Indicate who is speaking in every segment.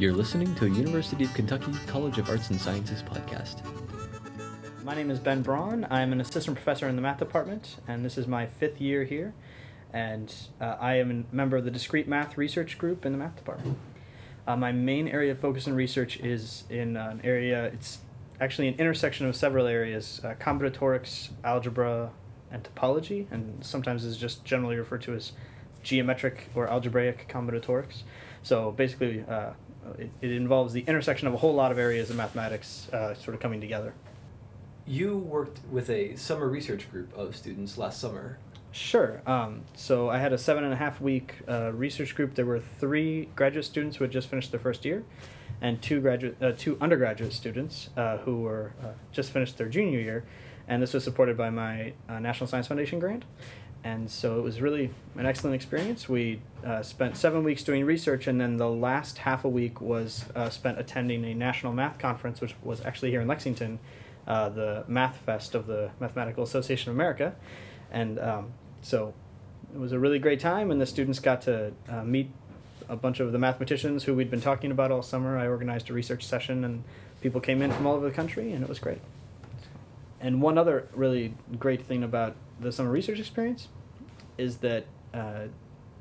Speaker 1: You're listening to a University of Kentucky College of Arts and Sciences podcast.
Speaker 2: My name is Ben Braun. I'm an assistant professor in the math department, and this is my fifth year here. And uh, I am a member of the discrete math research group in the math department. Uh, my main area of focus and research is in an area, it's actually an intersection of several areas uh, combinatorics, algebra, and topology, and sometimes is just generally referred to as geometric or algebraic combinatorics. So basically, uh, it, it involves the intersection of a whole lot of areas of mathematics uh, sort of coming together.
Speaker 3: You worked with a summer research group of students last summer.
Speaker 2: Sure. Um, so I had a seven and a half week uh, research group. There were three graduate students who had just finished their first year, and two graduate, uh, two undergraduate students uh, who were uh, just finished their junior year, and this was supported by my uh, National Science Foundation grant. And so it was really an excellent experience. We uh, spent seven weeks doing research, and then the last half a week was spent attending a national math conference, which was actually here in Lexington, the Math Fest of the Mathematical Association of America. And um, so it was a really great time and the students got to uh, meet a bunch of the mathematicians who we'd been talking about all summer. I organized a research session and people came in from all over the country and it was great. And one other really great thing about the summer research experience is that uh,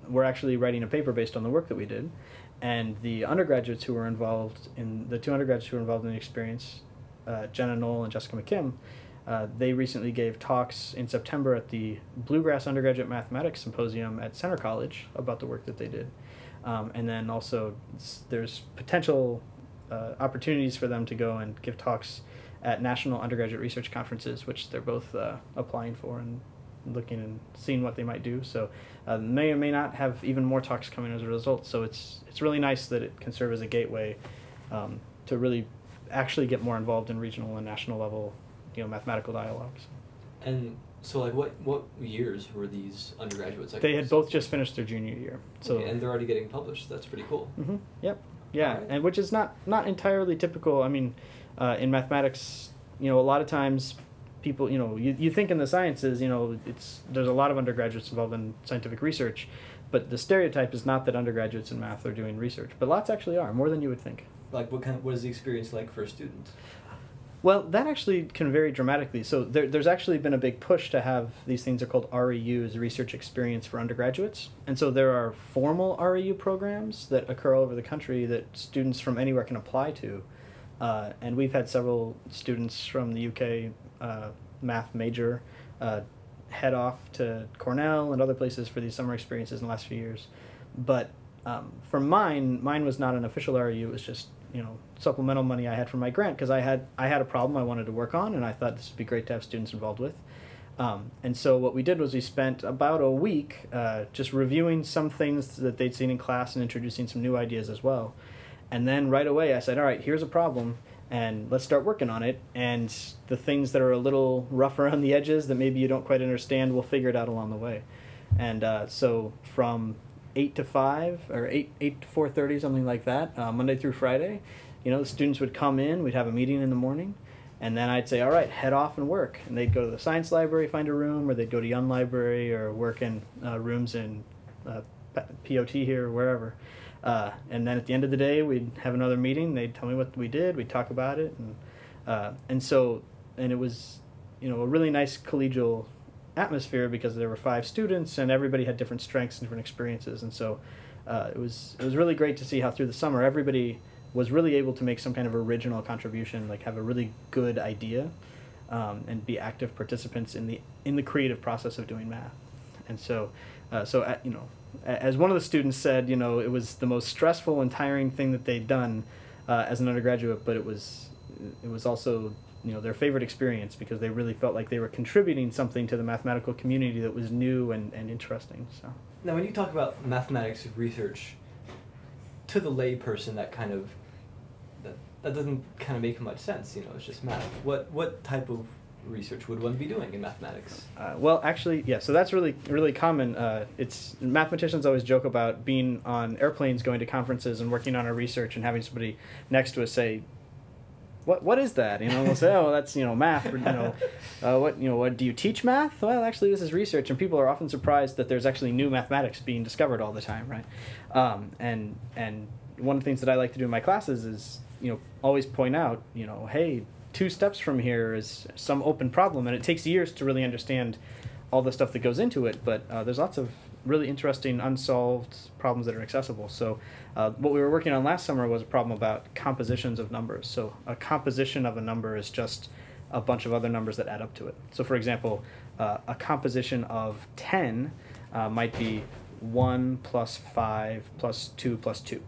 Speaker 2: we're actually writing a paper based on the work that we did and the undergraduates who were involved in the two undergraduates who were involved in the experience uh, jenna knoll and jessica mckim uh, they recently gave talks in September at the Bluegrass Undergraduate Mathematics Symposium at Centre College about the work that they did. Um, and then also, there's potential uh, opportunities for them to go and give talks at national undergraduate research conferences, which they're both uh, applying for and looking and seeing what they might do. So, uh, may or may not have even more talks coming as a result. So it's it's really nice that it can serve as a gateway um, to really actually get more involved in regional and national level you know mathematical dialogues.
Speaker 3: And so, like, what what years were these undergraduates?
Speaker 2: They had both just finished their junior year. So
Speaker 3: okay, and they're already getting published. That's pretty cool.
Speaker 2: Mm-hmm. Yep. Yeah, right. and which is not not entirely typical. I mean, uh, in mathematics, you know, a lot of times people, you know, you, you think in the sciences, you know, it's there's a lot of undergraduates involved in scientific research, but the stereotype is not that undergraduates in math are doing research, but lots actually are, more than you would think.
Speaker 3: Like, what kind of what is the experience like for a student?
Speaker 2: Well, that actually can vary dramatically. So there, there's actually been a big push to have these things are called REUs, research experience for undergraduates. And so there are formal REU programs that occur all over the country that students from anywhere can apply to. Uh, and we've had several students from the UK uh, math major uh, head off to Cornell and other places for these summer experiences in the last few years. But um, for mine, mine was not an official REU. It was just you know supplemental money I had from my grant because I had I had a problem I wanted to work on and I thought this would be great to have students involved with. Um, and so what we did was we spent about a week uh, just reviewing some things that they'd seen in class and introducing some new ideas as well. And then right away I said, all right, here's a problem and let's start working on it. And the things that are a little rough around the edges that maybe you don't quite understand, we'll figure it out along the way. And uh, so from eight to five or eight eight to four thirty, something like that, uh, Monday through Friday. You know, the students would come in. We'd have a meeting in the morning, and then I'd say, "All right, head off and work." And they'd go to the science library, find a room, or they'd go to Young Library or work in uh, rooms in uh, POT here or wherever. Uh, and then at the end of the day, we'd have another meeting. They'd tell me what we did. We'd talk about it, and uh, and so and it was, you know, a really nice collegial atmosphere because there were five students and everybody had different strengths and different experiences and so uh, it was it was really great to see how through the summer everybody was really able to make some kind of original contribution like have a really good idea um, and be active participants in the in the creative process of doing math and so uh, so at, you know as one of the students said you know it was the most stressful and tiring thing that they'd done uh, as an undergraduate but it was it was also you know their favorite experience because they really felt like they were contributing something to the mathematical community that was new and, and interesting so.
Speaker 3: Now when you talk about mathematics research to the layperson that kind of that, that doesn't kind of make much sense you know it's just math. What what type of research would one be doing in mathematics
Speaker 2: uh, well actually yeah so that's really really common uh, it's mathematicians always joke about being on airplanes going to conferences and working on our research and having somebody next to us say what what is that? You know, we'll say, oh, that's you know math. Or, you know, uh, what you know, what do you teach math? Well, actually, this is research, and people are often surprised that there's actually new mathematics being discovered all the time, right? Um, and and one of the things that I like to do in my classes is you know always point out you know hey two steps from here is some open problem and it takes years to really understand all the stuff that goes into it but uh, there's lots of really interesting unsolved problems that are accessible. So uh, what we were working on last summer was a problem about compositions of numbers. So a composition of a number is just a bunch of other numbers that add up to it. So for example uh, a composition of 10 uh, might be 1 plus 5 plus 2 plus 2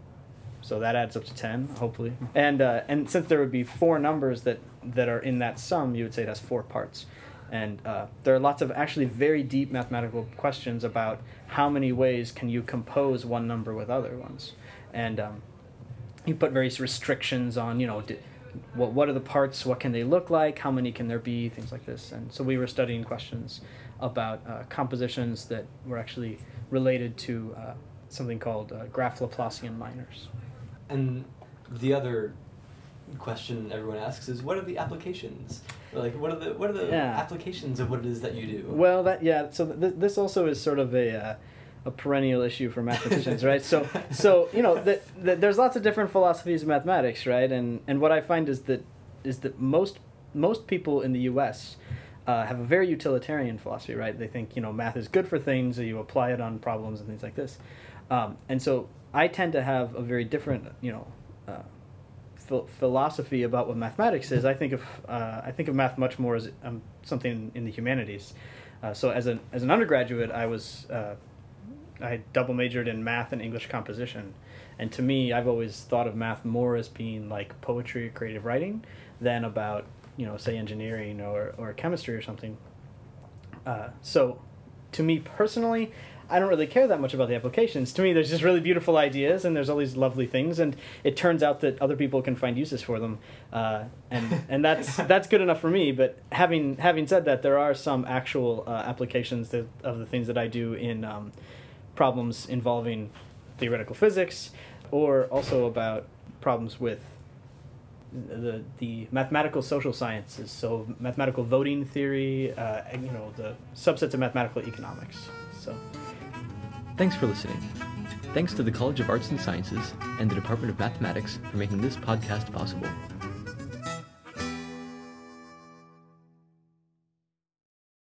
Speaker 2: so that adds up to 10 hopefully. And uh, and since there would be four numbers that that are in that sum you would say it has four parts. And uh, there are lots of actually very deep mathematical questions about how many ways can you compose one number with other ones. And um, you put various restrictions on you know di- what, what are the parts what can they look like how many can there be things like this. And so we were studying questions about uh, compositions that were actually related to uh, something called uh, graph laplacian minors
Speaker 3: And the other question everyone asks is, what are the applications? Like, what are the what are the
Speaker 2: Yeah.
Speaker 3: applications of what it is that you do?
Speaker 2: Well, that yeah. So th- this also is sort of a uh, a perennial issue for mathematicians, right? So so you know that there's lots of different philosophies of mathematics, right? And and what I find is that is that most most people in the U.S. Uh, have a very utilitarian philosophy, right? They think you know math is good for things, so you apply it on problems and things like this. Um, and so I tend to have a very different, you know, uh, phil- philosophy about what mathematics is. I think of uh, I think of math much more as um, something in the humanities. Uh, so as an as an undergraduate, I was uh, I double majored in math and English composition, and to me, I've always thought of math more as being like poetry or creative writing than about you know say engineering or or chemistry or something. Uh, so, to me personally, I don't really care that much about the applications. To me, there's just really beautiful ideas, and there's all these lovely things, and it turns out that other people can find uses for them, uh, and and that's that's good enough for me. But having having said that, there are some actual uh, applications that, of the things that I do in um, problems involving theoretical physics, or also about problems with the the mathematical social sciences, so mathematical voting theory, uh, and, you know, the subsets of mathematical economics. So.
Speaker 1: Thanks for listening. Thanks to the College of Arts and Sciences and the Department of Mathematics for making this podcast possible.